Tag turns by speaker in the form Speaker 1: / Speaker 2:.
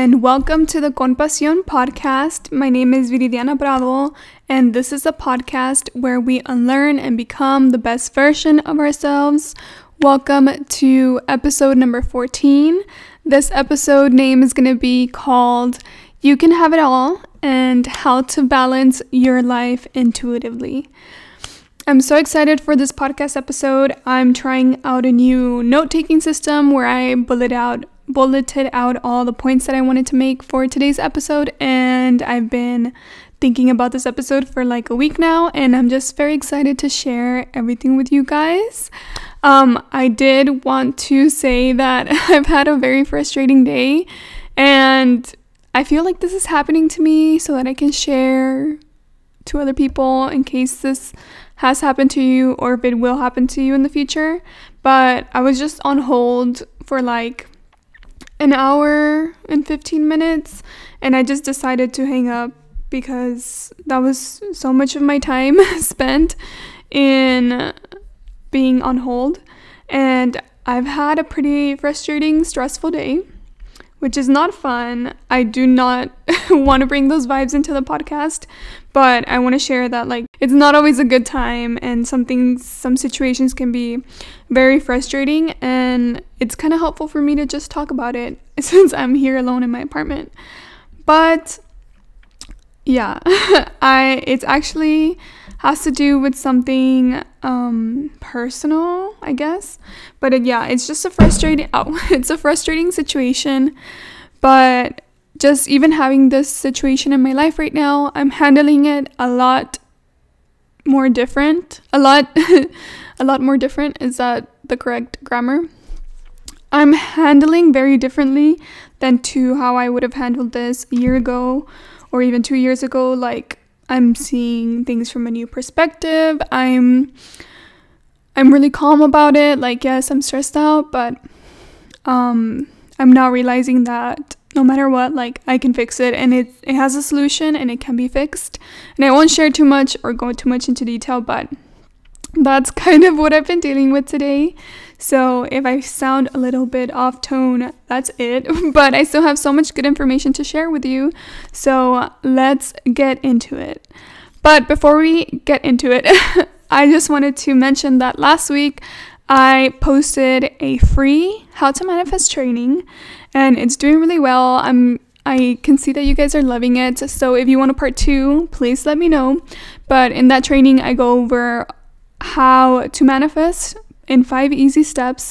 Speaker 1: and welcome to the Con Pasión podcast. My name is Viridiana Bravo, and this is a podcast where we unlearn and become the best version of ourselves. Welcome to episode number 14. This episode name is going to be called You Can Have It All and How to Balance Your Life Intuitively. I'm so excited for this podcast episode. I'm trying out a new note taking system where I bullet out bulleted out all the points that I wanted to make for today's episode, and I've been thinking about this episode for like a week now, and I'm just very excited to share everything with you guys. Um, I did want to say that I've had a very frustrating day, and I feel like this is happening to me so that I can share to other people in case this has happened to you or if it will happen to you in the future. But I was just on hold for like an hour and 15 minutes and I just decided to hang up because that was so much of my time spent in being on hold and I've had a pretty frustrating stressful day which is not fun. I do not want to bring those vibes into the podcast, but I want to share that like it's not always a good time and some things some situations can be very frustrating and it's kind of helpful for me to just talk about it since I'm here alone in my apartment. But yeah, I it's actually has to do with something um personal, I guess. But it, yeah, it's just a frustrating oh, it's a frustrating situation, but just even having this situation in my life right now, I'm handling it a lot more different. A lot a lot more different is that the correct grammar? I'm handling very differently than to how I would have handled this a year ago or even 2 years ago like I'm seeing things from a new perspective. I'm I'm really calm about it. Like yes, I'm stressed out, but um I'm now realizing that no matter what, like I can fix it and it it has a solution and it can be fixed. And I won't share too much or go too much into detail, but that's kind of what I've been dealing with today. So if I sound a little bit off tone, that's it. But I still have so much good information to share with you. So let's get into it. But before we get into it, I just wanted to mention that last week I posted a free how to manifest training and it's doing really well. I'm I can see that you guys are loving it. So if you want a part 2, please let me know. But in that training I go over how to manifest in 5 easy steps